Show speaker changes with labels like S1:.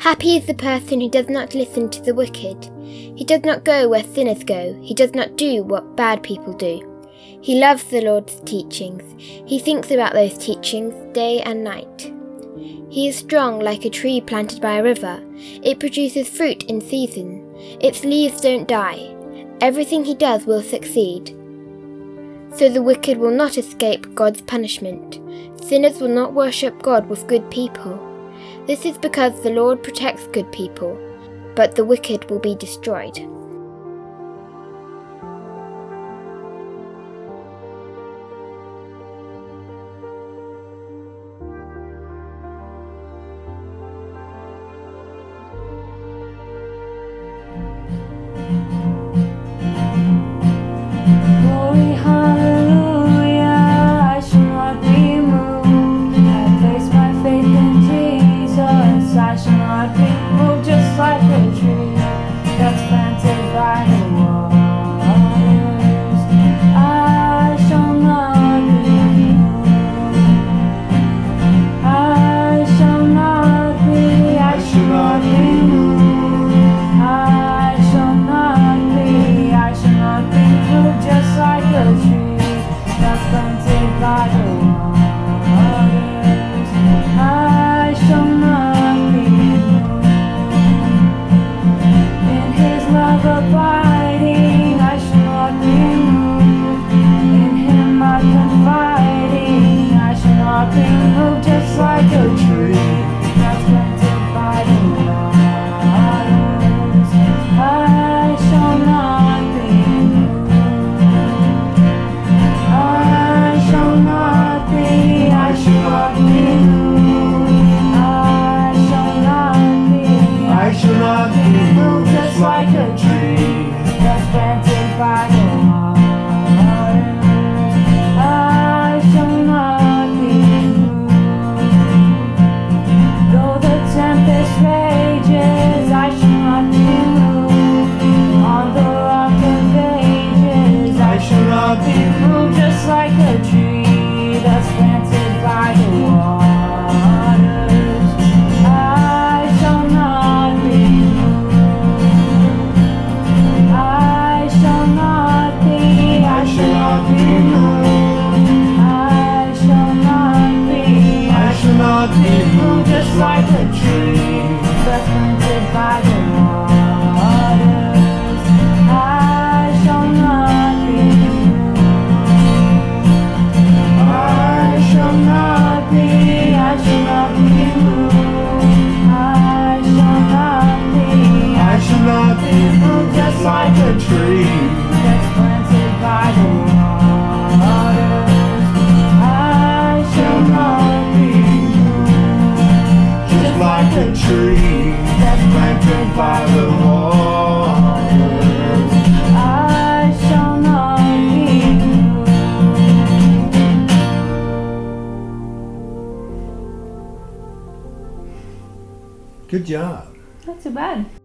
S1: Happy is the person who does not listen to the wicked. He does not go where sinners go. He does not do what bad people do. He loves the Lord's teachings. He thinks about those teachings day and night. He is strong like a tree planted by a river. It produces fruit in season. Its leaves don't die. Everything he does will succeed. So the wicked will not escape God's punishment. Sinners will not worship God with good people. This is because the Lord protects good people, but the wicked will be destroyed.
S2: Not be moved, I shall not be. I shall not be moved. I shall not be moved just like a tree
S3: like a tree
S2: that's
S3: planted by the waters.
S2: I shall not be moved.
S3: Good job.
S2: Not too bad.